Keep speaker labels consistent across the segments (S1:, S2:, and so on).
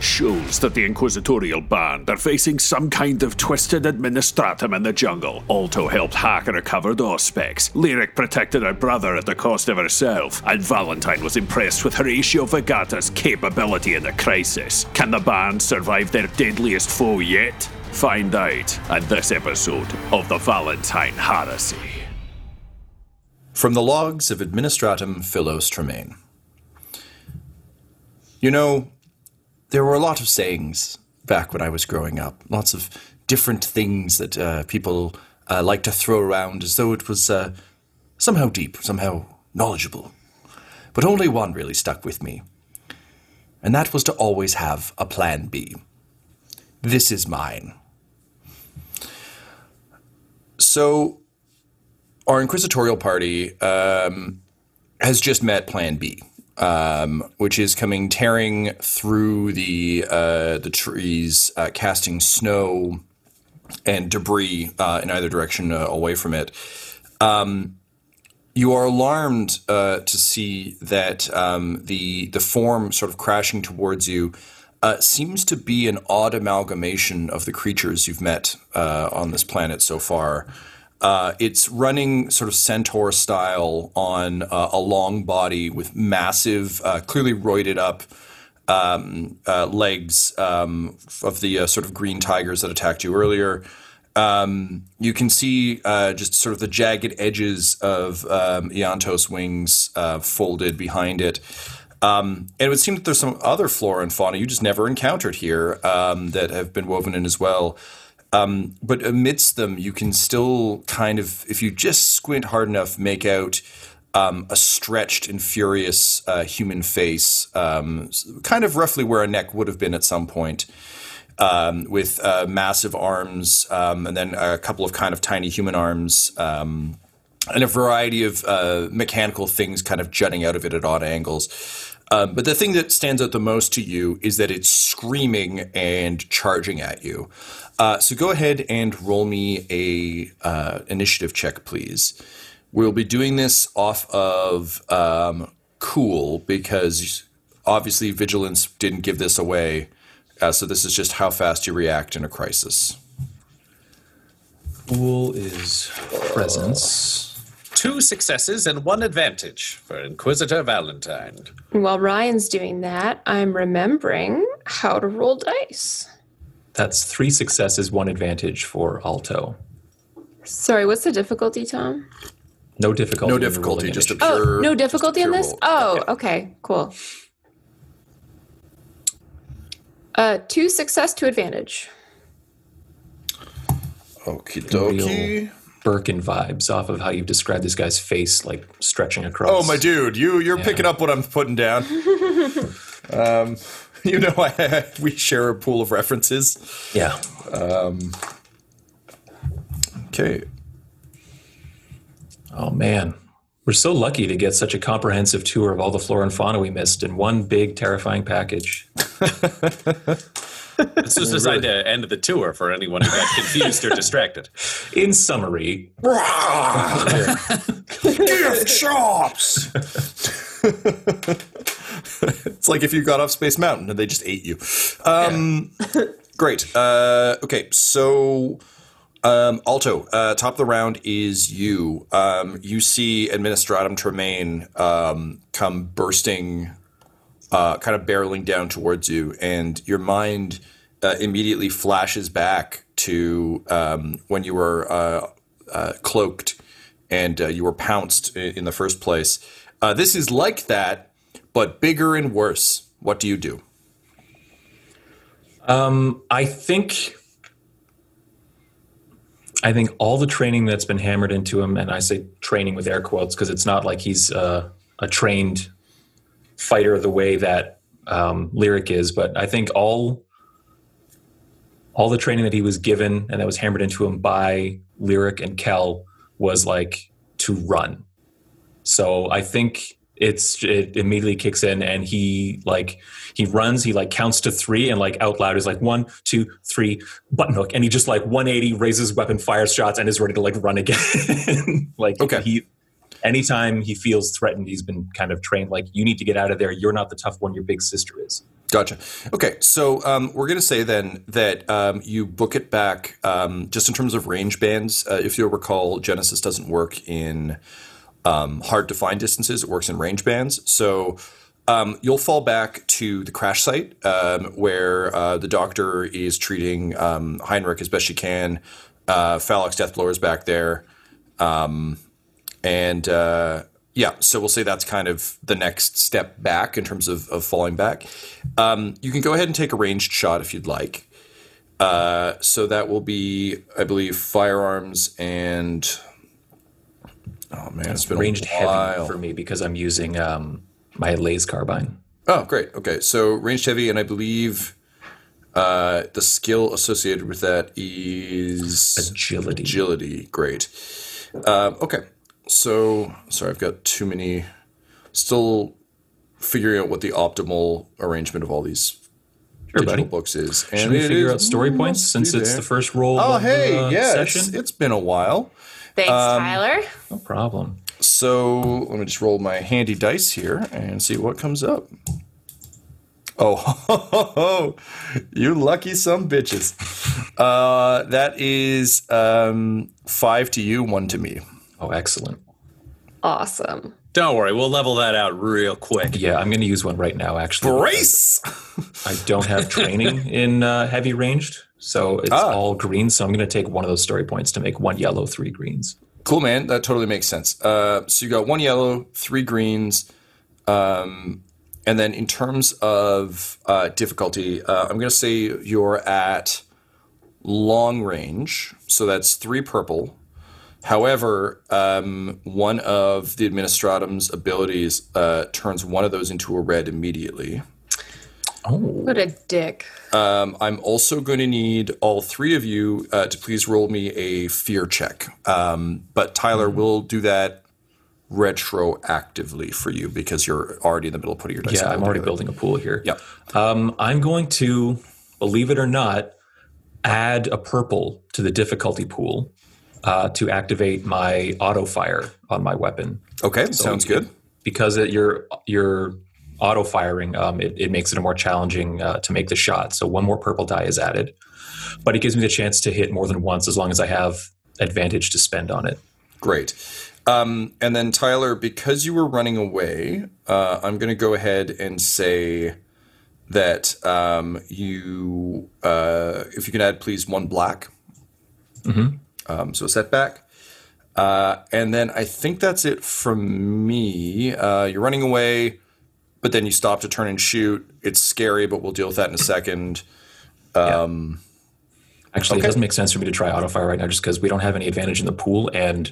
S1: shows that the Inquisitorial Band are facing some kind of twisted administratum in the jungle. Alto helped hack and recovered Auspex. Lyric protected her brother at the cost of herself, and Valentine was impressed with Horatio Vegata's capability in the crisis. Can the band survive their deadliest foe yet? Find out in this episode of the Valentine Heresy.
S2: From the logs of Administratum Philos Tremaine. You know, there were a lot of sayings back when I was growing up, lots of different things that uh, people uh, like to throw around as though it was uh, somehow deep, somehow knowledgeable. But only one really stuck with me, and that was to always have a plan B. This is mine. So, our inquisitorial party um, has just met Plan B um, which is coming tearing through the uh, the trees, uh, casting snow and debris uh, in either direction uh, away from it. Um, you are alarmed uh, to see that um, the the form sort of crashing towards you uh, seems to be an odd amalgamation of the creatures you've met on this planet so far. Uh, it's running sort of centaur style on uh, a long body with massive, uh, clearly roided up um, uh, legs um, of the uh, sort of green tigers that attacked you earlier. Um, you can see uh, just sort of the jagged edges of um, Iantos' wings folded behind it. Um, and it would seem that there's some other flora and fauna you just never encountered here um, that have been woven in as well. Um, but amidst them, you can still kind of, if you just squint hard enough, make out um, a stretched and furious uh, human face, um, kind of roughly where a neck would have been at some point, um, with uh, massive arms um, and then a couple of kind of tiny human arms. Um, and a variety of uh, mechanical things kind of jutting out of it at odd angles. Um, but the thing that stands out the most to you is that it's screaming and charging at you. Uh, so go ahead and roll me a uh, initiative check, please. We'll be doing this off of um, Cool because obviously Vigilance didn't give this away. Uh, so this is just how fast you react in a crisis.
S3: Cool is presence.
S4: Two successes and one advantage for Inquisitor Valentine.
S5: While Ryan's doing that, I'm remembering how to roll dice.
S3: That's three successes, one advantage for Alto.
S5: Sorry, what's the difficulty, Tom?
S3: No difficulty.
S2: No difficulty, just a
S3: initiative.
S2: pure.
S5: Oh, no difficulty
S2: just
S5: in
S2: a pure
S5: this?
S2: roll.
S5: Oh,
S2: Yeah.
S5: okay, cool. Uh, two success, two advantage.
S2: Okie
S3: Real
S2: dokie.
S3: Birkin vibes off of how you've described this guy's face, like stretching across.
S2: Oh, my dude, you you're picking up what I'm putting down. um, you know, I, we share a pool of references.
S3: Yeah.
S2: Okay.
S3: Oh man, we're so lucky to get such a comprehensive tour of all the flora and fauna we missed in one big terrifying package.
S4: This was designed to end the tour for anyone who got confused or distracted.
S3: In summary,
S2: Gift shops. it's like if you got off Space Mountain and they just ate you. Um, Great. Uh, okay, so um, Alto, uh, top of the round is you. Um, you see Administratum Tremaine um, come bursting, uh, kind of barreling down towards you, and your mind uh, immediately flashes back to um, when you were uh, uh, cloaked and uh, you were pounced in, in the first place. Uh, this is like that, but bigger and worse. What do you do?
S3: um, I think. I think all the training that's been hammered into him, and I say training with air quotes because it's not like he's uh, a trained fighter the way that um, Lyric is, but I think all all the training that he was given and that was hammered into him by Lyric and Kel was like to run. So I think it's it immediately kicks in and he like he runs he like counts to three and like out loud is like one two three button hook and he just like 180 raises weapon fires shots and is ready to like run again like
S2: Okay.
S3: he anytime he feels threatened he's been kind of trained like you need to get out of there you're not the tough one your big sister is
S2: Gotcha. Okay, so um, we're going to say then that um, you book it back um, just in terms of range bands. Uh, if you'll recall, Genesys doesn't work in um, hard to find distances; it works in range bands. So um, you'll fall back to the crash site um, where uh, the doctor is treating um, Heinrich as best she can. Uh, Phallox Deathblower is back there, um, and uh, yeah, so we'll say that's kind of the next step back in terms of, of falling back. Um, you can go ahead and take a ranged shot if you'd like. Uh, so that will be, I believe, firearms and. Oh man, it's been
S3: ranged
S2: a while.
S3: heavy for me because i'm using um, my las carbine
S2: Oh, great. Okay, so ranged heavy, and I believe uh, the skill associated with that is
S3: agility
S2: agility. Great. Um, okay, so sorry, I've got too many. Still figuring out what the optimal arrangement of all these
S3: Sure,
S2: digital
S3: buddy.
S2: books is.
S3: Should we figure out story points since it's
S2: there.
S3: the first roll
S2: Oh,
S3: of
S2: hey,
S3: the
S2: yeah, it's, it's been a while.
S5: Thanks,
S2: Um,
S5: Tyler.
S3: no problem.
S2: So let me just roll my handy dice here and see what comes up. Oh, you lucky some bitches. Uh, that is um, five to you, one to me.
S3: Oh, excellent.
S5: Awesome.
S4: Don't worry, we'll level that out real quick.
S3: Yeah, I'm going to use one right now, actually.
S2: Brace!
S3: I don't have training in uh, heavy ranged, so it's
S2: Ah.
S3: all green. So I'm going to take one of those story points to make one yellow, three greens.
S2: Cool, man. That totally makes sense. Uh, so you got one yellow, three greens. Um, and then in terms of uh, difficulty, uh, I'm going to say you're at long range. So that's three purple. However, um, one of the administratum's abilities uh, turns one of those into a red immediately.
S3: Oh,
S5: What a dick.
S2: Um, I'm also going to need all three of you uh, to please roll me a fear check. Um, but Tyler will do that retroactively for you because you're already in the middle of putting your dice.
S3: yeah, I'm already
S2: together.
S3: building a pool here.
S2: Yep.
S3: Um, I'm going to, believe it or not, add a purple to the difficulty pool uh, to activate my auto fire on my weapon.
S2: Okay, sounds good.
S3: because it, you're you're auto firing, um, it, it makes it a more challenging uh, to make the shot. So one more purple die is added, but it gives me the chance to hit more than once as long as I have advantage to spend on it.
S2: Great. Um, and then Tyler, because you were running away, uh, I'm going to go ahead and say that um, you, uh, if you can add please one black. Um, so a setback. Uh, and then I think that's it from me. Uh, you're running away, but then you stop to turn and shoot. It's scary, but we'll deal with that in a second.
S3: Actually,
S2: Okay.
S3: it doesn't make sense for me to try auto fire right now just because we don't have any advantage in the pool and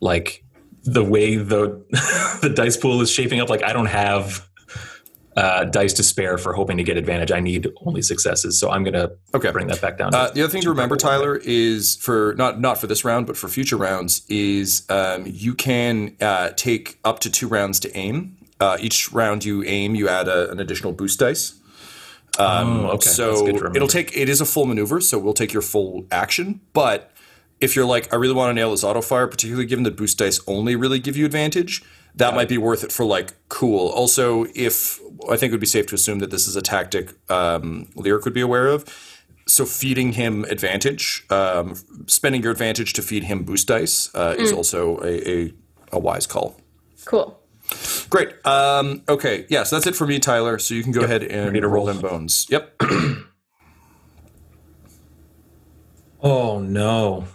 S3: like the way the the dice pool is shaping up, like I don't have uh, dice to spare for hoping to get advantage. I need only successes, so I'm gonna
S2: Okay.
S3: bring that back down.
S2: Uh,
S3: to
S2: the other thing to remember, Tyler, is for not not for this round, but for future rounds, is um, you can uh, take up to two rounds to aim. Uh, each round you aim, you add a, an additional boost dice.
S3: oh, okay,
S2: So
S3: to
S2: it'll take it is a full maneuver, so we'll take your full action. But if you're like, I really want to nail this auto fire, particularly given that boost dice only really give you advantage, that might be worth it for like cool. Also, if I think it would be safe to assume that this is a tactic um, Lyric would be aware of. So feeding him advantage, um, spending your advantage to feed him boost dice uh, is also a, a, a wise call.
S5: Cool.
S2: Great. Um, okay. Yeah. So that's it for me, Tyler. So you can go ahead and
S3: Ready to
S2: roll
S3: roll.
S2: them bones. Yep.
S3: Oh no.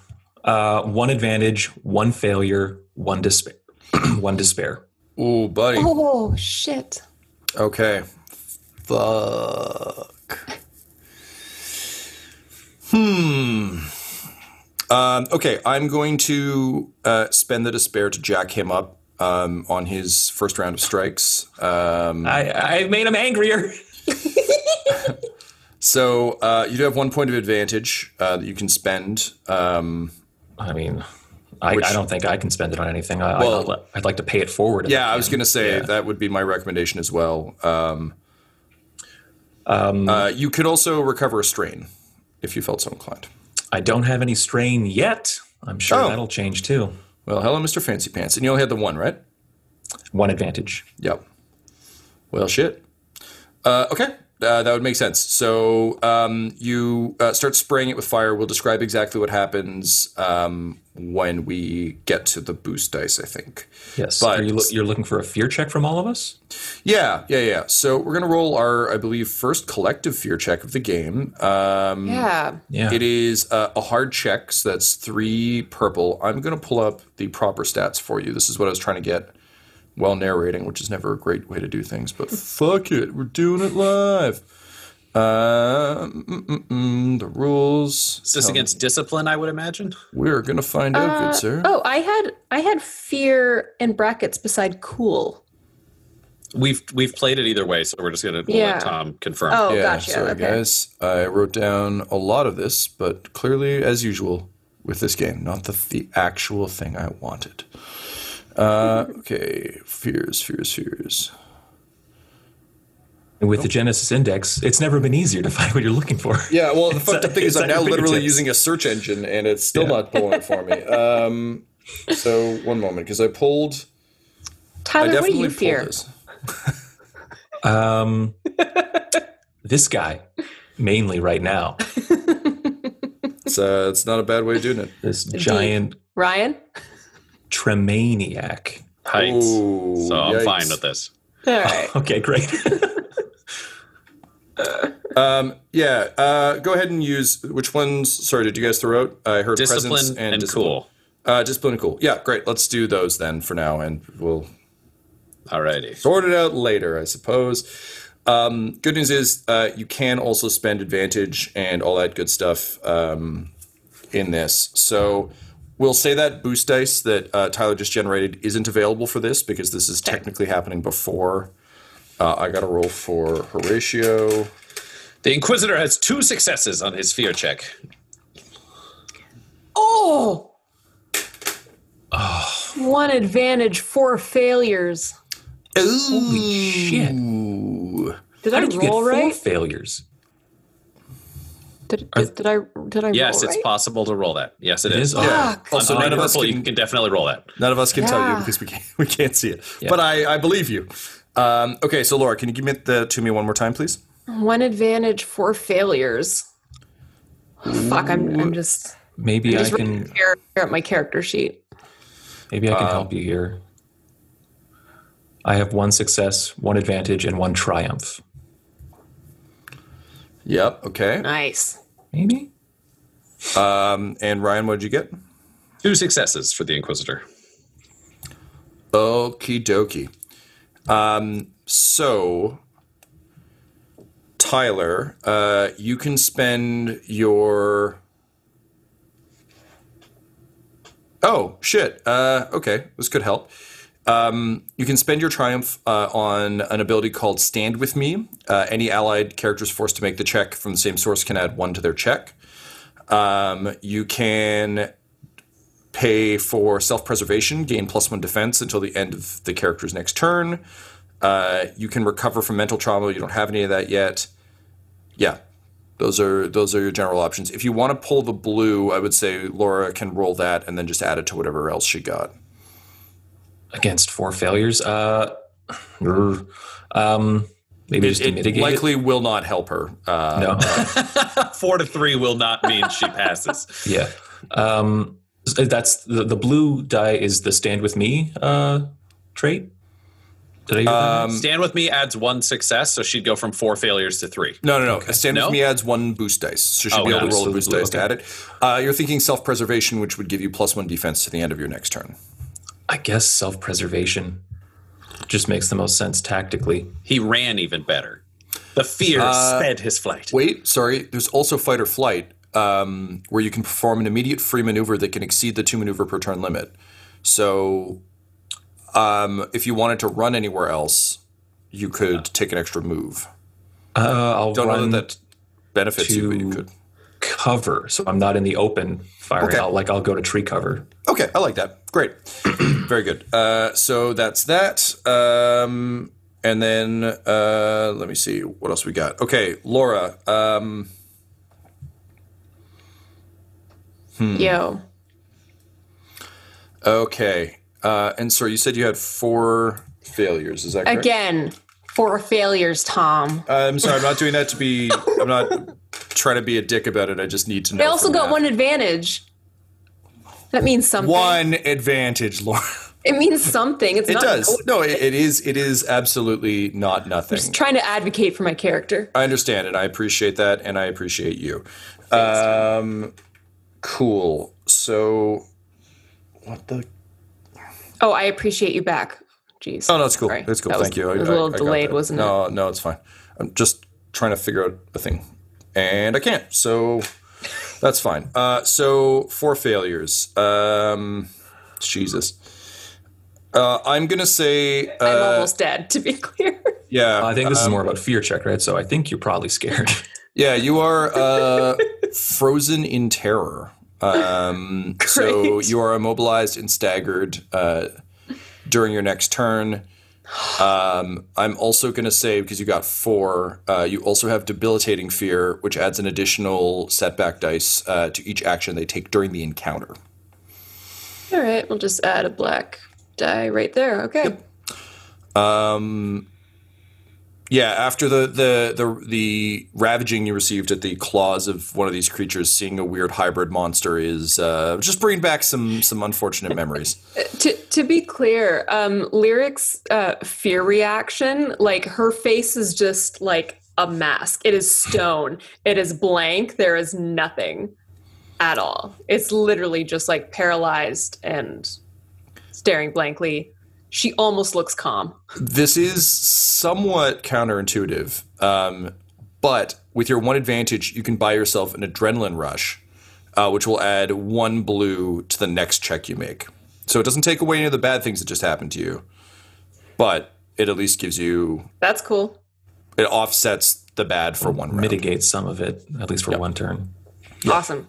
S3: Uh, one advantage, one failure, one despair. one despair.
S2: Ooh, buddy.
S5: Oh, shit.
S2: Okay. Fuck. Hmm. Um, okay, I'm going to uh, spend the despair to jack him up um, on his first round of strikes. Um,
S3: I, I made him angrier.
S2: so uh, you do have one point of advantage uh, that you can spend. Um,
S3: I mean, I,
S2: Which-
S3: I don't think I can spend it on anything. I,
S2: Well-
S3: I'd, I'd like to pay it forward.
S2: yeah, I was going to say
S3: Yeah.
S2: that would be my recommendation as well. Um, uh, you could also recover a strain if you felt so inclined.
S3: I don't have any strain yet. I'm sure
S2: Oh.
S3: that'll change too.
S2: Well, hello, Mr. Fancy Pants. And you only had the one, right?
S3: One advantage.
S2: Yep. Well, shit. Uh, okay, uh, that would make sense. So um, you uh, start spraying it with fire. We'll describe exactly what happens um, when we get to the boost dice. I think.
S3: Yes.
S2: But-
S3: Are you lo- you're looking for a fear check from all of us?
S2: Yeah, yeah, yeah. So we're gonna roll our, I believe, first collective fear check of the game. Um,
S5: Yeah.
S3: Yeah.
S2: It is uh, a hard check, so that's three purple. I'm going to pull up the proper stats for you. This is what I was trying to get while narrating, which is never a great way to do things, but fuck it, we're doing it live. Uh, mm, mm, mm, the rules.
S4: Is this against discipline, I would imagine?
S2: We're going to find out, good sir.
S5: Oh, I had I had fear in brackets beside cool.
S4: We've we've played it either way, so we're just gonna we'll
S5: Yeah.
S4: let Tom confirm.
S5: Oh,
S2: yeah,
S5: gotcha.
S2: sorry,
S5: okay.
S2: guys. I wrote down a lot of this, but clearly, as usual, with this game, not the, the actual thing I wanted. Uh, okay, fears, fears, fears.
S3: And with the Genesys Index, it's never been easier to find what you're looking for.
S2: Yeah, well, the fucked up thing is I'm now literally
S3: fingertips.
S2: using a search engine, and it's still
S3: Yeah.
S2: not pulling it for me. Um, so one moment, because I pulled. I
S5: Tyler, what do
S2: definitely
S5: you fear?
S2: this.
S3: Um, this guy, mainly right now,
S2: It's uh, it's not a bad way of doing it.
S3: this giant
S5: Ryan?
S3: Tremaniac.
S4: Heights.
S2: Ooh,
S4: so I'm
S2: yikes.
S4: fine with this.
S5: All right.
S3: Okay, great.
S2: Um, yeah, uh, go ahead and use which ones? Sorry, did you guys throw out? I heard presence
S4: Discipline
S2: and,
S4: and,
S2: discipline.
S4: cool.
S2: Uh, discipline and cool. Yeah, great. Let's do those then for now, and we'll
S4: Alrighty.
S2: sort it out later, I suppose. Um, good news is uh, you can also spend advantage and all that good stuff um, in this. So we'll say that boost dice that uh, Tyler just generated isn't available for this because this is technically happening before. Uh, I got a roll for Horatio.
S4: The Inquisitor has two successes on his fear check.
S5: Oh! oh. One advantage, four failures.
S3: Holy shit!
S5: Did
S3: How
S5: I
S3: did you get
S5: roll
S3: four
S5: right?
S3: failures?
S5: Did, did, did I did I
S4: Yes,
S5: roll
S4: it's
S5: right?
S4: possible to roll that. Yes, it
S3: It
S4: is.
S3: is. Oh,
S2: Yeah.
S5: Fuck.
S2: Also, none of us can,
S4: you can definitely roll that.
S2: none of us can tell you because we can't, we can't see it. But I, I believe you. Um, okay, so Laura, can you give me the to me one more time, please?
S5: One advantage, for failures. Fuck, I'm, I'm just,
S3: Maybe I
S5: just
S3: can.
S5: reading here at my character sheet.
S3: Maybe I can help you here. I have one success, one advantage, and one triumph.
S2: Yep. Okay.
S5: Nice.
S3: Maybe.
S2: Um, and Ryan, what did you get?
S4: Two successes for the Inquisitor.
S2: Okie dokie. Um, so, Tyler, uh, you can spend your. Oh, shit. Uh, okay, this could help. Um, you can spend your triumph uh, on an ability called Stand With Me. Uh, any allied characters forced to make the check from the same source can add one to their check. Um, you can pay for self preservation, gain plus one defense until the end of the character's next turn. Uh, you can recover from mental trauma. You don't have any of that yet. Yeah, those are those are your general options. If you want to pull the blue, I would say Laura can roll that and then just add it to whatever else she got.
S3: Against four failures. Uh, um, maybe just to
S2: It
S3: mitigate.
S2: likely will not help her. Uh.
S3: No.
S4: Four to three will not mean she passes.
S3: yeah. Um, that's the, the blue die is the stand with me uh, trait. Did I hear that?
S4: Stand with me adds one success, so she'd go from four failures to three.
S2: No, no, no. Stand
S4: No?
S2: with me adds one boost dice, so she'll
S4: Oh,
S2: be able
S4: got
S2: to roll a boost
S3: blue,
S2: dice to add it. Uh, you're thinking self preservation, which would give you plus one defense to the end of your next turn.
S3: I guess self preservation just makes the most sense tactically.
S4: He ran even better. The fear sped his flight.
S2: Wait, sorry. There's also fight or flight, um, where you can perform an immediate free maneuver that can exceed the two maneuver per turn limit. So, um, if you wanted to run anywhere else, you could take an extra move.
S3: Uh, I'll
S2: Don't know that that benefits you, but you could.
S3: cover, so I'm not in the open fire.
S2: Okay.
S3: I'll, like I'll go to tree cover.
S2: Okay, I like that. Great, very good. Uh, so that's that. Um, and then uh, let me see what else we got. Okay, Laura. Um, Hmm.
S5: Yo.
S2: okay, uh, and sorry, you said you had four failures. Is that correct?
S5: Again, four failures, Tom.
S2: I'm sorry. I'm not doing that to be. I'm not trying to be a dick about it. I just need to know.
S5: I also got one advantage. That means something.
S2: One advantage, Laura.
S5: It means something. It's
S2: It
S5: not
S2: does. No, it, it is. It is absolutely not nothing.
S5: I'm just trying to advocate for my character.
S2: I understand it. I appreciate that, and I appreciate you. Um, cool. So, what the?
S5: Oh, I appreciate you back. Jeez.
S2: Oh no, it's cool.
S5: Sorry.
S2: It's cool.
S5: That was-
S2: Thank you.
S5: It was a little
S2: got
S5: delayed,
S2: that.
S5: wasn't it?
S2: No, no, it's fine. I'm just trying to figure out a thing, and I can't. So that's fine. Uh, so four failures. Um, Jesus. Uh, I'm gonna say. Uh,
S5: I'm almost dead, to be clear.
S2: yeah.
S3: I think this is
S2: um,
S3: more about fear check, right? So I think you're probably scared.
S2: Yeah, you are uh, frozen in terror. Um, so you are immobilized and staggered uh, during your next turn. Um, I'm also going to say because you got four, uh, you also have debilitating fear, which adds an additional setback dice uh, to each action they take during the encounter.
S5: All right, we'll just add a black die right there. Okay.
S2: Um, yeah, after the, the the the ravaging you received at the claws of one of these creatures, seeing a weird hybrid monster is uh, just bringing back some some unfortunate memories.
S5: To to be clear, um, Lyric's uh, fear reaction, like her face is just like a mask. It is stone. it is blank. There is nothing at all. It's literally just like paralyzed and staring blankly. She almost looks calm.
S2: This is somewhat counterintuitive, um, but with your one advantage, you can buy yourself an adrenaline rush, uh, which will add one blue to the next check you make. So it doesn't take away any of the bad things that just happened to you, but it at least gives you
S5: That's cool.
S2: it offsets the bad for one round.
S3: Mitigate some of it, at least for one turn.
S5: Awesome.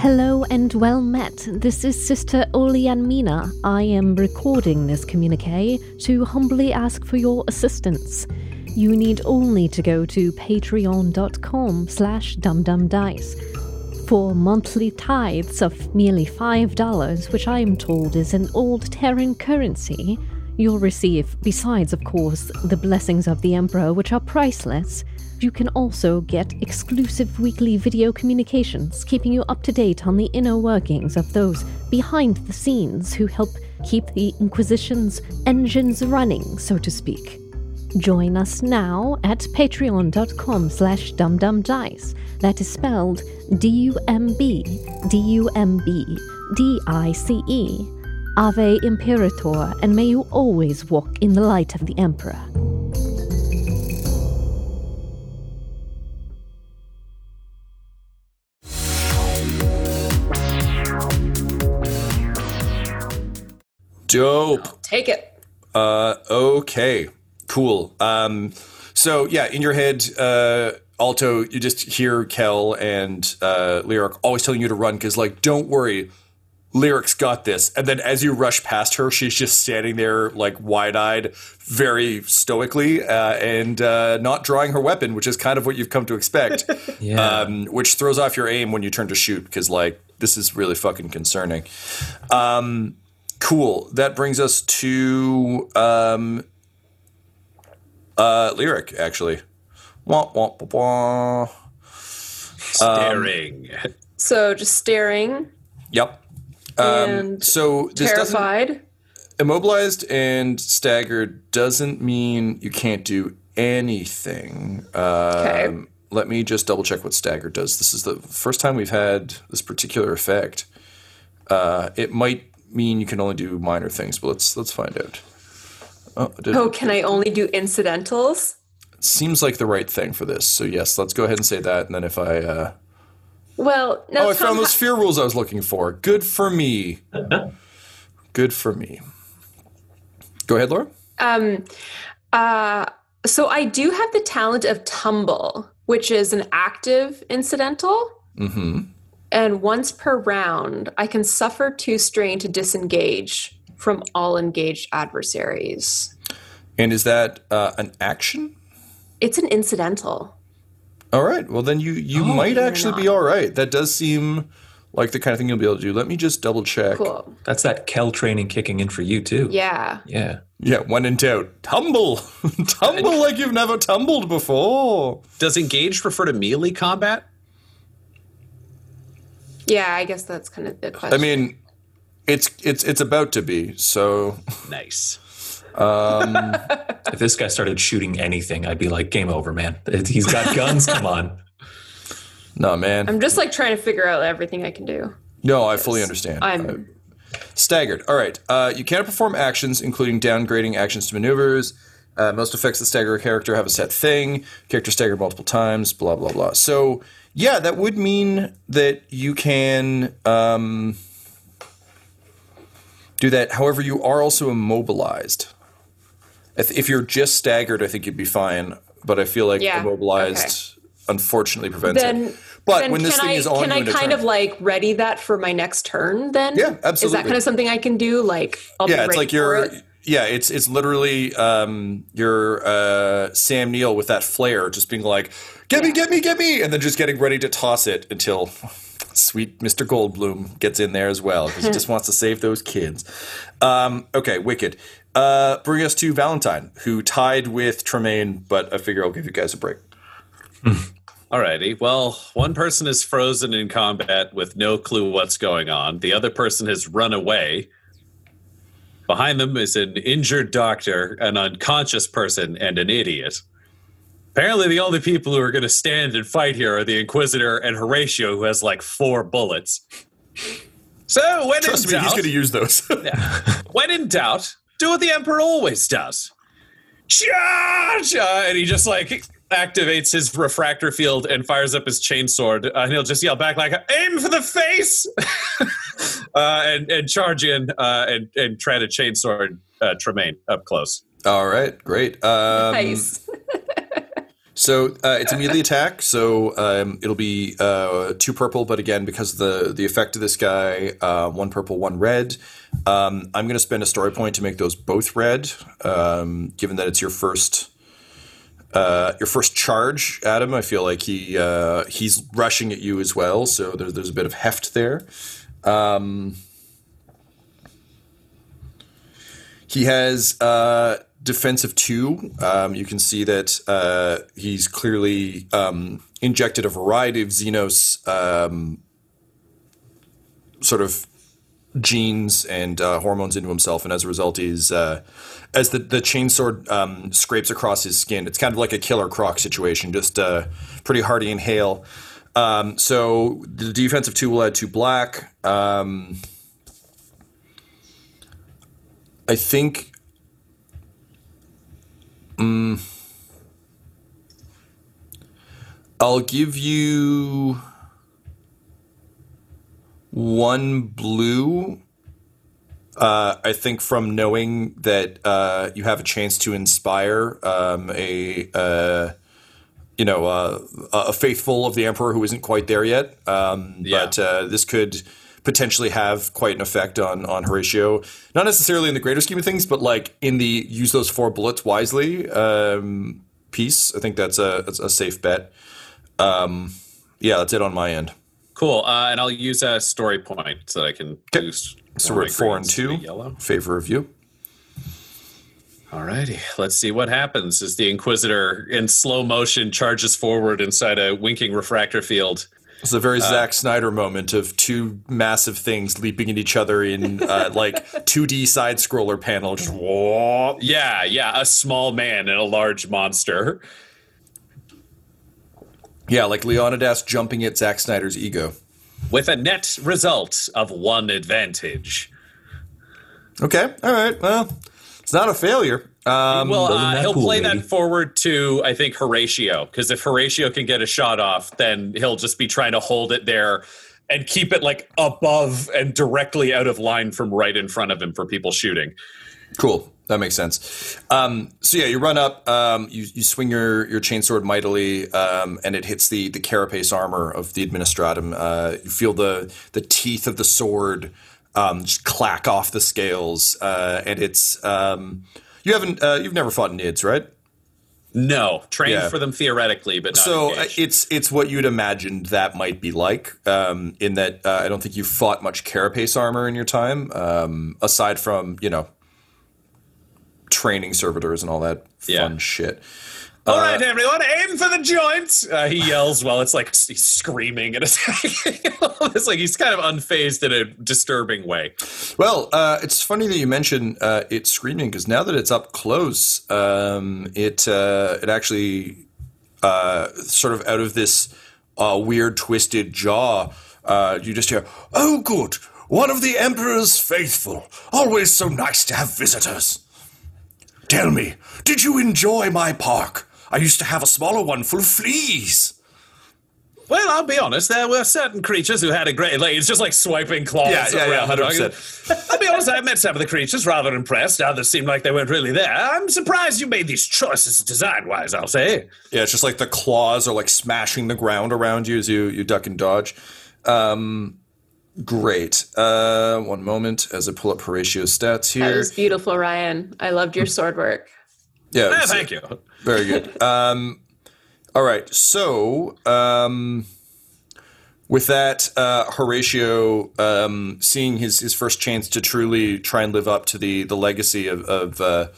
S6: Hello and well met. This is Sister Oleanmina. I am recording this communique to humbly ask for your assistance. You need only to go to patreon.com slash dumbdumbdice. For monthly tithes of merely $5, which I am told is an old Terran currency, you'll receive, besides, of course, the blessings of the Emperor, which are priceless, you can also get exclusive weekly video communications, keeping you up to date on the inner workings of those behind the scenes who help keep the Inquisition's engines running, so to speak. Join us now at patreon.com slash dumbdumbdice. That is spelled D-U-M-B, D-U-M-B, D-I-C-E. Ave Imperator, and may you always walk in the light of the Emperor.
S2: Dope.
S5: Take it.
S2: Uh, okay, cool. Um, so yeah, in your head, uh, Alto, you just hear Kel and uh, Lyric always telling you to run because, like, don't worry, Lyric's got this. And then as you rush past her, she's just standing there, like, wide eyed, very stoically, uh, and uh, not drawing her weapon, which is kind of what you've come to expect.
S3: Yeah.
S2: um, which throws off your aim when you turn to shoot because, like, this is really fucking concerning. Um, cool. That brings us to um, uh, lyric, actually. Wah, wah, wah, wah.
S4: Staring.
S5: So just staring
S2: Yep. Um,
S5: and
S2: so this doesn't
S5: terrified.
S2: immobilized and staggered doesn't mean you can't do anything.
S5: Okay.
S2: Um, let me just double check what staggered does. This is the first time we've had this particular effect. Uh, it might mean you can only do minor things, but let's let's find out. Oh, did-
S5: Oh, can I only do incidentals?
S2: seems like the right thing for this. So yes, let's go ahead and say that. And then if I uh,
S5: Well, no.
S2: oh, I found those fear rules I was looking for. Good for me. Good for me. Go ahead, Laura.
S5: Um, uh, so I do have the talent of tumble, which is an active incidental.
S2: Mm-hmm.
S5: And once per round, I can suffer two strain to disengage from all engaged adversaries.
S2: And is that uh, an action?
S5: It's an incidental.
S2: All right. Well, then you you
S5: Oh,
S2: might actually be all right. That does seem like the kind of thing you'll be able to do. Let me just double check.
S5: Cool.
S3: That's that Kel training kicking in for you too.
S5: Yeah.
S3: Yeah.
S2: Yeah, when in doubt, tumble, tumble like you've never tumbled before.
S4: Does engaged refer to melee combat?
S5: Yeah, I guess that's kind of the question.
S2: I mean, it's it's it's about to be. So
S4: Nice.
S3: If this guy started shooting anything, I'd be like, game over, man. He's got guns. Come on.
S2: no, man.
S5: I'm just like trying to figure out everything I can do.
S2: no, I fully understand.
S5: I'm
S2: Staggered. All right. Uh, you cannot perform actions, including downgrading actions to maneuvers. Uh, most effects that stagger a character have a set thing. Character staggered multiple times. Blah blah blah. So yeah, that would mean that you can um, do that. However, you are also immobilized. If, if you're just staggered, I think you'd be fine. But I feel like
S5: Yeah,
S2: immobilized unfortunately prevents
S5: then.
S2: it. But when this
S5: can
S2: thing
S5: I,
S2: is on
S5: can I kind of like ready that for my next turn? Then
S2: Yeah, absolutely.
S5: Is that kind of something I can do? Like I'll be
S2: yeah, it's like you're.
S5: it?
S2: Yeah, it's it's literally um, you're uh, Sam Neill with that flare, just being like, "Get me, get me, get me," and then just getting ready to toss it until sweet Mister Goldblum gets in there as well because he just wants to save those kids. Um, okay, wicked. Uh, bring us to Valentine, who tied with Tremaine, but I figure I'll give you guys a break.
S4: Alrighty. Well, one person is frozen in combat with no clue what's going on. The other person has run away. Behind them is an injured doctor, an unconscious person, and an idiot. Apparently, the only people who are going to stand and fight here are the Inquisitor and Horatio, who has like four bullets. So, when
S2: Trust
S4: in
S2: me, he's going to use those.
S4: when in doubt, do what the Emperor always does. Charge! Uh, and he just like activates his refractor field and fires up his chainsword. Uh, and he'll just yell back like, "Aim for the face!" uh, and and charge in uh, and and try to chainsword uh, Tremaine up close.
S2: All right, great. Um,
S5: nice.
S2: So uh, it's a melee attack, so um, it'll be uh, two purple, but again, because of the the effect of this guy, uh, one purple, one red. Um, I'm going to spend a story point to make those both red, um, given that it's your first uh, your first charge, Adam. I feel like he uh, he's rushing at you as well, so there's there's a bit of heft there. Um, he has uh, defensive two. Um, you can see that uh, he's clearly um, injected a variety of Xenos um, sort of genes and uh, hormones into himself, and as a result, he's uh, as the the chainsword um, scrapes across his skin. It's kind of like a killer croc situation, just uh, pretty hardy and hale. Um, so the defensive two will add two black. Um, I think mm, I'll give you one blue. Uh, I think from knowing that uh, you have a chance to inspire um, a uh, you know uh, a faithful of the emperor who isn't quite there yet, um,
S4: Yeah.
S2: but uh, this could potentially have quite an effect on on Horatio. Not necessarily in the greater scheme of things, but like in the use those four bullets wisely um, piece. I think that's a that's a safe bet. Um, yeah, that's it on my end.
S4: Cool. Uh, and I'll use a story point so that I can boost.
S2: So we're at four and two.
S4: Yellow.
S2: Favor of you.
S4: All righty. let's see what happens as the Inquisitor in slow motion charges forward inside a winking refractor field.
S2: It's a very Zack Snyder moment of two massive things leaping at each other in uh, like 2D side scroller panel. Just whoa.
S4: Yeah, yeah, a small man and a large monster.
S2: Yeah, like Leonidas jumping at Zack Snyder's ego.
S4: With a net result of one advantage.
S2: Okay, all right. Well, it's not a failure. Um,
S4: well, uh, he'll
S3: pool,
S4: play
S3: baby.
S4: that forward to, I think, Horatio, because if Horatio can get a shot off, then he'll just be trying to hold it there and keep it like above and directly out of line from right in front of him for people shooting.
S2: cool. That makes sense. Um, so yeah, you run up, um, you, you swing your, your chainsword mightily, um, and it hits the the carapace armor of the administratum. Uh, you feel the the teeth of the sword um, just clack off the scales, uh, and it's um, you haven't uh, you've never fought Nids, right?
S4: No, trained
S2: Yeah.
S4: for them theoretically, but not
S2: so uh,
S4: engaged.
S2: it's it's what you'd imagined that might be like. Um, in that uh, I don't think you fought much carapace armor in your time, um, aside from you know training servitors and all that
S4: Yeah.
S2: fun shit.
S4: All right, everyone, aim for the joints! Uh, he yells while it's like he's screaming and attacking. it's like he's kind of unfazed in a disturbing way.
S2: Well, uh, it's funny that you mention uh, it screaming because now that it's up close, um, it uh, it actually uh, sort of out of this uh, weird twisted jaw, uh, you just hear, "Oh, good, one of the Emperor's faithful. Always so nice to have visitors." Tell me, did you enjoy my park? I used to have a smaller one full of fleas.
S4: Well, I'll be honest. There were certain creatures who had a great. Like, it's just like swiping claws
S2: Yeah, yeah, yeah,
S4: around. dog.
S2: 100%.
S4: I'll be honest. I met some of the creatures, rather impressed. Others seemed like they weren't really there. I'm surprised you made these choices design-wise. I'll say.
S2: Yeah, it's just like the claws are like smashing the ground around you as you, you duck and dodge. Um, great. Uh, one moment as I pull up Horatio's stats here.
S5: That
S2: here.
S5: was beautiful, Ryan. I loved your sword work.
S2: yeah, it's-
S4: thank you.
S2: Very good. Um, all right. So, um, with that, uh, Horatio, um, seeing his, his first chance to truly try and live up to the, the legacy of, of uh,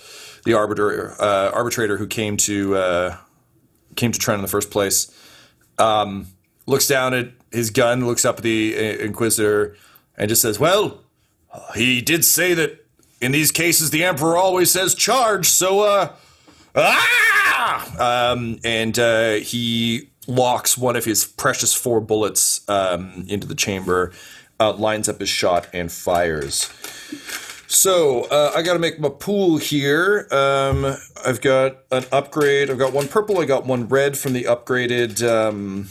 S2: the arbiter, uh, arbitrator who came to uh, came to Trent in the first place, um, looks down at his gun, looks up at the uh, Inquisitor, and just says, "Well, he did say that in these cases the Emperor always says charge, so uh." Ah! Um, and uh, he locks one of his precious four bullets um, into the chamber, uh, lines up his shot, and fires. So uh, I got to make my pool here. Um, I've got an upgrade. I've got one purple. I got one red from the upgraded um,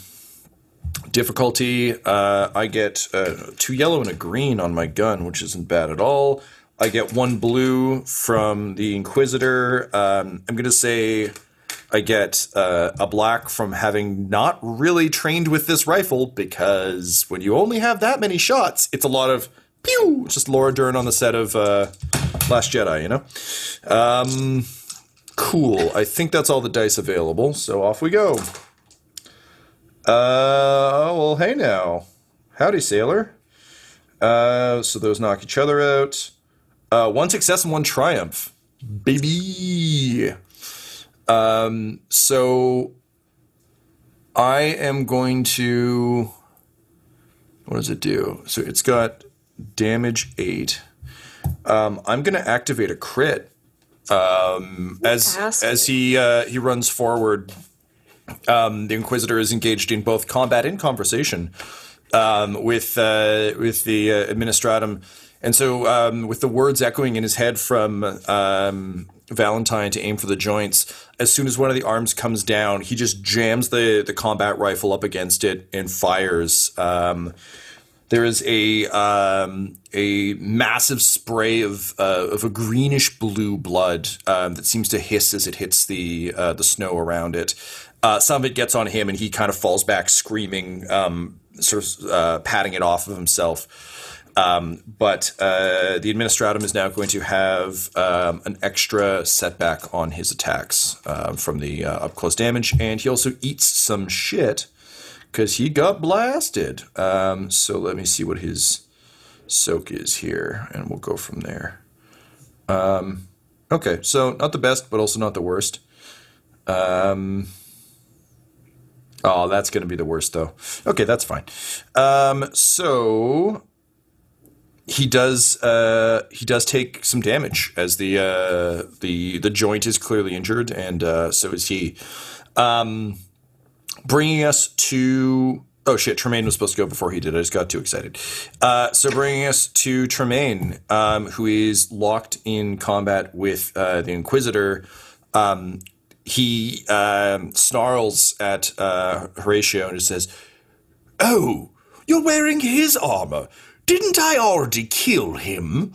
S2: difficulty. Uh, I get uh, two yellow and a green on my gun, which isn't bad at all. I get one blue from the Inquisitor. Um, I'm going to say I get uh, a black from having not really trained with this rifle because when you only have that many shots, it's a lot of pew. Just Laura Dern on the set of uh, Last Jedi, you know? Um, cool. I think that's all the dice available, so off we go. Uh, well, hey now. Howdy, sailor. Uh, so those knock each other out. Uh, one success and one triumph. Baby. Um, so I am going to. What does it do? So it's got damage eight. Um, I'm going to activate a crit. Um, as as he uh, he runs forward, um, the Inquisitor is engaged in both combat and conversation um, with uh, with the uh, Administratum, and so um, with the words echoing in his head from um, Valentine to aim for the joints. As soon as one of the arms comes down, he just jams the the combat rifle up against it and fires. Um, there is a um, a massive spray of uh, of a greenish blue blood that seems to hiss as it hits the uh, the snow around it. Uh, some of it gets on him, and he kind of falls back screaming, um, sort of uh, patting it off of himself. Um, but uh, the administratum is now going to have um, an extra setback on his attacks uh, from the uh, up close damage, and he also eats some shit because he got blasted. Um, so let me see what his soak is here, and we'll go from there. Um, okay, so not the best, but also not the worst. Um, oh, that's going to be the worst, though. Okay, that's fine. Um, so he does uh, he does take some damage as the uh, the the joint is clearly injured, and uh, so is he. Um, bringing us to oh shit tremaine was supposed to go before he did i just got too excited uh, so bringing us to tremaine um, who is locked in combat with uh, the inquisitor um, he um, snarls at uh, horatio and says oh you're wearing his armor didn't i already kill him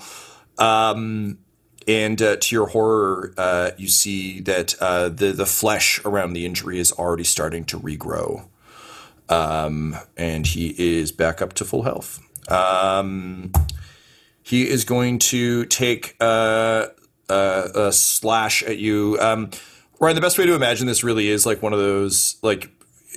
S2: um, and uh, to your horror, uh, you see that uh, the the flesh around the injury is already starting to regrow, um, and he is back up to full health. Um, he is going to take uh, uh, a slash at you. Um, Ryan, the best way to imagine this really is like one of those like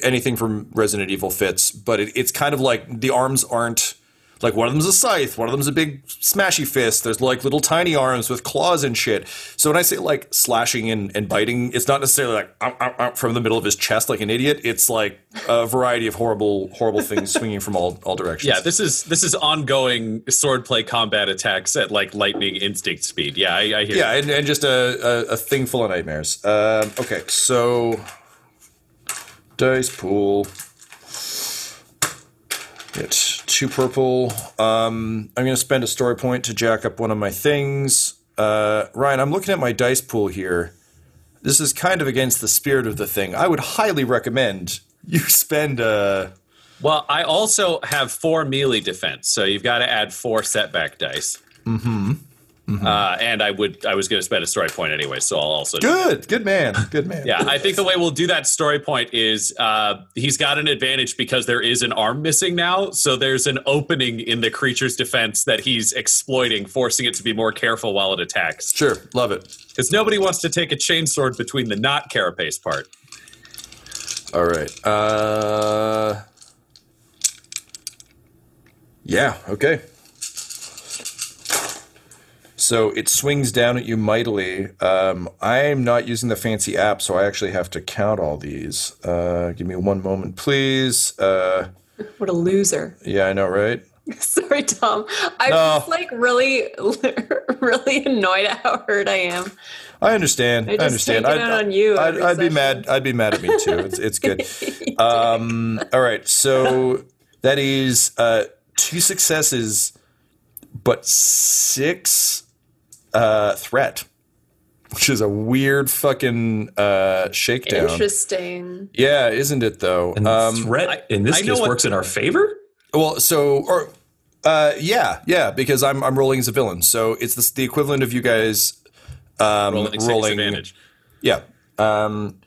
S2: anything from Resident Evil fits, but it, it's kind of like the arms aren't like one of them's a scythe, one of them's a big smashy fist. There's like little tiny arms with claws and shit. So when I say like slashing and, and biting, it's not necessarily like ow, ow, ow, from the middle of his chest like an idiot. It's like a variety of horrible, horrible things swinging from all, all directions.
S4: Yeah, this is this is ongoing swordplay combat attacks at like lightning instinct speed. Yeah, I, I hear.
S2: yeah, and, and just a, a, a thing full of nightmares. Um, okay, so dice pool. Get two purple. Um, I'm going to spend a story point to jack up one of my things. Uh, Ryan, I'm looking at my dice pool here. This is kind of against the spirit of the thing. I would highly recommend you spend a.
S4: Well, I also have four melee defense, so you've got to add four setback dice. Mm-hmm. Uh, and I would I was going to spend a story point anyway, so I'll also
S2: good, good man, good man.
S4: Yeah, I think the way we'll do that story point is uh, he's got an advantage because there is an arm missing now. So there's an opening in the creature's defense that he's exploiting, forcing it to be more careful while it attacks.
S2: Sure, love it.
S4: Because nobody wants to take a chainsword between the not carapace part.
S2: All right. Uh, yeah. Okay. So it swings down at you mightily. Um, I'm not using the fancy app, so I actually have to count all these. Uh, give me one moment, please. Uh,
S5: What a loser.
S2: yeah, I know, right?
S5: Sorry, Tom. I'm
S2: No.
S5: just like really, really annoyed at how hurt I am.
S2: I understand. I,
S5: I
S2: understand.
S5: take it out on you
S2: I'd, I'd be mad. I'd be mad at me too. It's it's good. um, all right. So that is uh, two successes, but six uh, threat, which is a weird fucking uh, shakedown.
S5: Interesting.
S2: Yeah, isn't it though?
S3: And
S2: Um,
S3: threat in this
S4: I
S3: case
S4: what-
S3: works in our favor.
S2: Well, so or uh, yeah, yeah, because I'm I'm rolling as a villain, so it's this, the equivalent of you guys um,
S4: Rolling,
S2: rolling
S4: six advantage.
S2: Yeah. Um,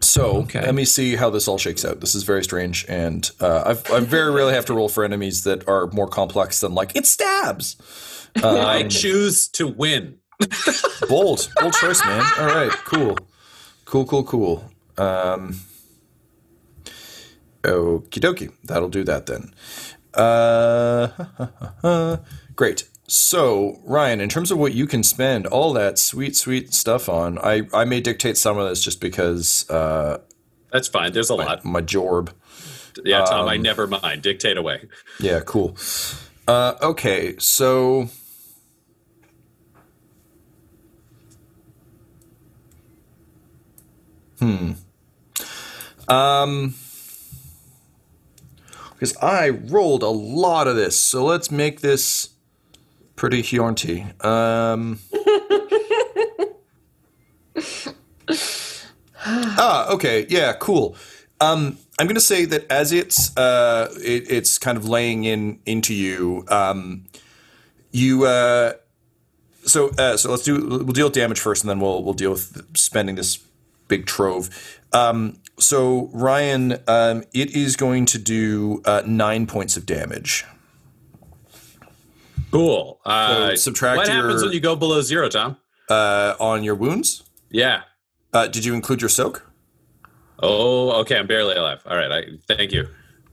S2: so
S3: Okay.
S2: let me see how this all shakes out. This is very strange, and uh, I've, I very rarely have to roll for enemies that are more complex than like it stabs.
S4: I choose to win.
S2: Bold, bold choice, man. All right, cool, cool, cool, cool. Um, okie dokie, that'll do that then. Uh, great. So, Ryan, in terms of what you can spend all that sweet, sweet stuff on, I, I may dictate some of this just because uh,
S4: That's fine. There's a lot.
S2: my jorb.
S4: Yeah, Tom,
S2: Um,
S4: I never mind. Dictate away.
S2: Yeah, cool. Uh, okay, so hmm, um, because I rolled a lot of this, so let's make this pretty haunty. Um. ah, okay, yeah, cool. Um, I'm going to say that as it's uh, it, it's kind of laying in into you. Um, you uh, so uh, so let's do we'll deal with damage first, and then we'll we'll deal with spending this big trove. Um, so Ryan, um, it is going to do uh, nine points of damage.
S4: Cool. Uh,
S2: So subtract
S4: what happens when you go below zero, Tom?
S2: Uh, on your wounds.
S4: Yeah.
S2: Uh, did you include your soak?
S4: Oh, okay. I'm barely alive. All right. I thank you.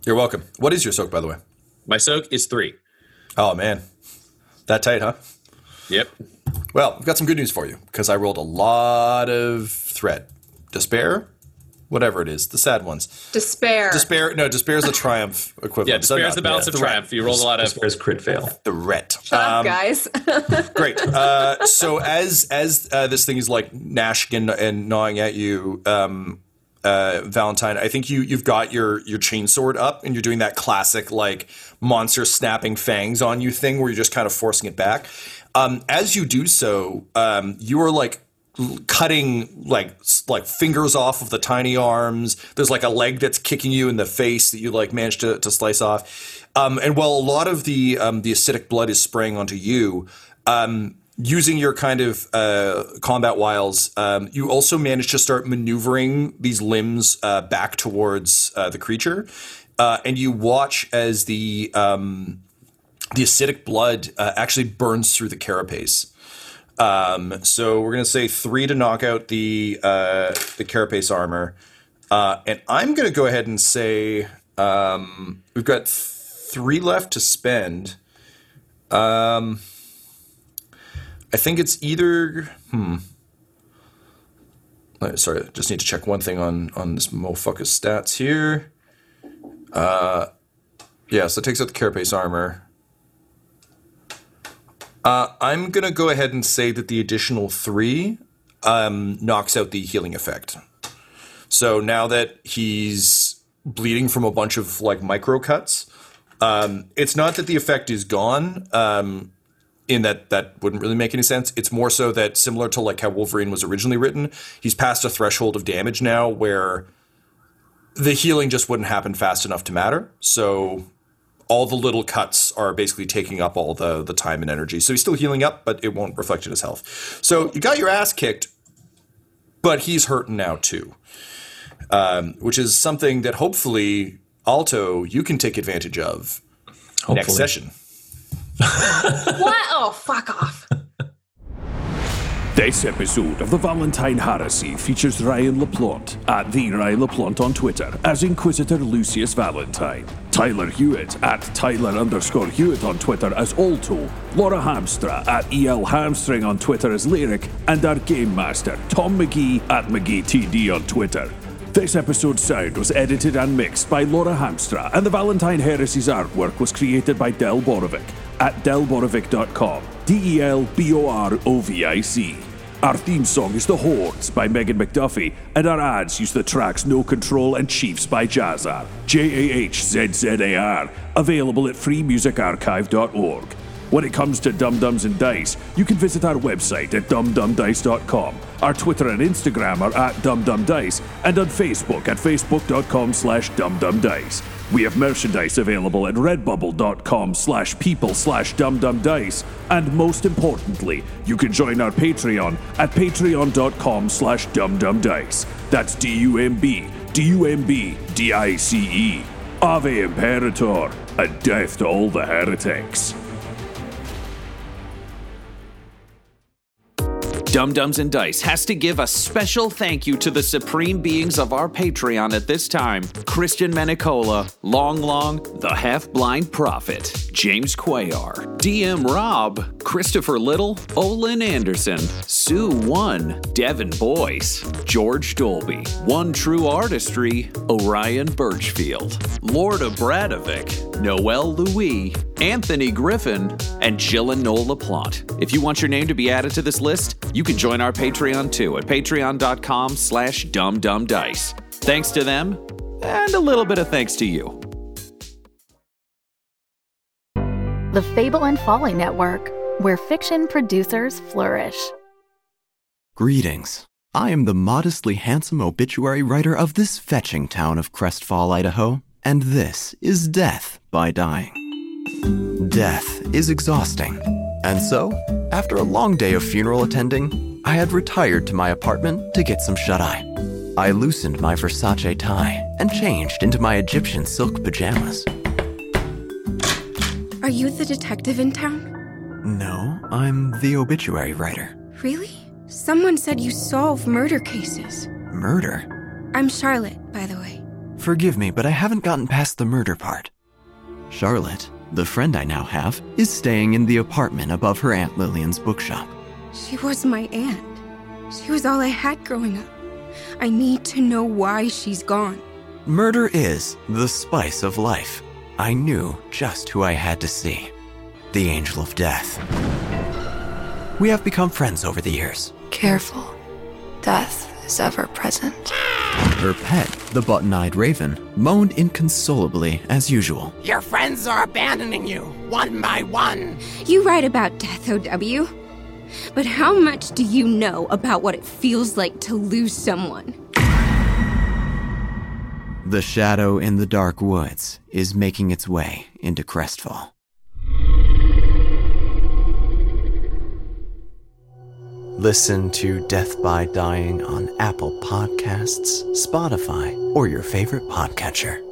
S2: You're welcome. What is your soak, by the way?
S4: My soak is three.
S2: Oh man, that tight, huh?
S4: Yep.
S2: Well, I've got some good news for you because I rolled a lot of threat, despair, whatever it is, the sad ones.
S5: Despair.
S2: Despair, no, despair is a triumph equivalent.
S4: Yeah. Despair is
S2: So
S4: the
S2: no,
S4: balance
S2: yeah,
S4: of triumph. You rolled a lot of.
S3: Despair's crit fail.
S2: The Threat.
S5: Shut up,
S2: Um,
S5: guys.
S2: Great. Uh, so as as uh, this thing is like gnashing and, and gnawing at you, um, uh, Valentine, I think you you've got your your chainsword up and you're doing that classic like monster snapping fangs on you thing where you're just kind of forcing it back. Um, as you do so, um, you are like l- cutting like like fingers off of the tiny arms. There's like a leg that's kicking you in the face that you like managed to, to slice off. Um, and while a lot of the um, the acidic blood is spraying onto you, um, using your kind of uh, combat wiles, um, you also manage to start maneuvering these limbs uh, back towards uh, the creature, uh, and you watch as the um, the acidic blood uh, actually burns through the carapace. Um, so we're gonna say three to knock out the uh, the carapace armor, and I'm gonna go ahead and say um, we've got three left to spend. Um, I think it's either. Hmm. Uh, Sorry, just need to check one thing on on this motherfucker's stats here. Uh, yeah, so it takes out the carapace armor. Uh, I'm gonna go ahead and say that the additional three um, knocks out the healing effect. So now that he's bleeding from a bunch of like micro cuts, um, it's not that the effect is gone. Um, in that that wouldn't really make any sense. It's more so that similar to like how Wolverine was originally written, he's past a threshold of damage now where the healing just wouldn't happen fast enough to matter. So all the little cuts are basically taking up all the the time and energy. So he's still healing up, but it won't reflect in his health. So you got your ass kicked, but he's hurting now too. Um, which is something that hopefully Alto you can take advantage of next
S3: Hopefully.
S2: session.
S5: what? Oh, fuck off.
S1: This episode of the Valentine Heresy features Ryan LaPlante at the Ryan LaPlante on Twitter as Inquisitor Lucius Valentine, Tyler Hewitt at Tyler underscore Hewitt on Twitter as Alto, Laura Hamstra at EL Hamstring on Twitter as Lyric, and our Game Master Tom McGee at McGeeTD on Twitter. This episode's sound was edited and mixed by Laura Hamstra, and the Valentine Heresy's artwork was created by Del Borovic at delborovic.com. D E L B O R O V I C. Our theme song is The Hordes by Megan McDuffie, and our ads use the tracks No Control and Chiefs by Jahzzar. J A H Z Z A R. Available at freemusicarchive.org. When it comes to Dumb Dumbs and Dice, you can visit our website at dumbdumbdice.com. Our Twitter and Instagram are at dumbdumbdice, and on Facebook at facebook.com slash dumdumdice. We have merchandise available at redbubble.com slash people slash dumbdumbdice, and most importantly, you can join our Patreon at patreon.com slash dumbdumbdice. That's D-U-M-B, D-U-M-B, D-I-C-E. Ave Imperator, and death to all the heretics.
S7: Dumb Dumbs and Dice has to give a special thank you to the supreme beings of our Patreon at this time Christian Menicola, Long Long, the Half Blind Prophet, James Quayar, DM Rob, Christopher Little, Olin Anderson, Sue One, Devin Boyce, George Dolby, One True Artistry, Orion Birchfield, Lord Abradovic, Noel Louis, Anthony Griffin, and Jill and Noel LaPlante. If you want your name to be added to this list, you can join our Patreon too at patreon.com slash dumbdumbdice. Thanks to them, and a little bit of thanks to you.
S8: The Fable and Folly Network, where fiction producers flourish.
S9: Greetings. I am the modestly handsome obituary writer of this fetching town of Crestfall, Idaho, and this is Death by Dying. Death is exhausting, and so, after a long day of funeral attending, I had retired to my apartment to get some shut eye. I loosened my Versace tie and changed into my Egyptian silk pajamas.
S10: Are you the detective in town?
S9: No, I'm the obituary writer.
S10: Really? Someone said you solve murder cases.
S9: Murder?
S10: I'm Charlotte, by the way.
S9: Forgive me, but I haven't gotten past the murder part. Charlotte, the friend I now have, is staying in the apartment above her Aunt Lillian's bookshop.
S10: She was my aunt. She was all I had growing up. I need to know why she's gone.
S9: Murder is the spice of life. I knew just who I had to see the Angel of Death. We have become friends over the years.
S11: Careful. Death is ever present.
S9: Her pet, the button eyed raven, moaned inconsolably as usual.
S12: Your friends are abandoning you, one by one.
S10: You write about death, OW. But how much do you know about what it feels like to lose someone?
S9: The shadow in the dark woods is making its way into Crestfall. Listen to Death by Dying on Apple Podcasts, Spotify, or your favorite podcatcher.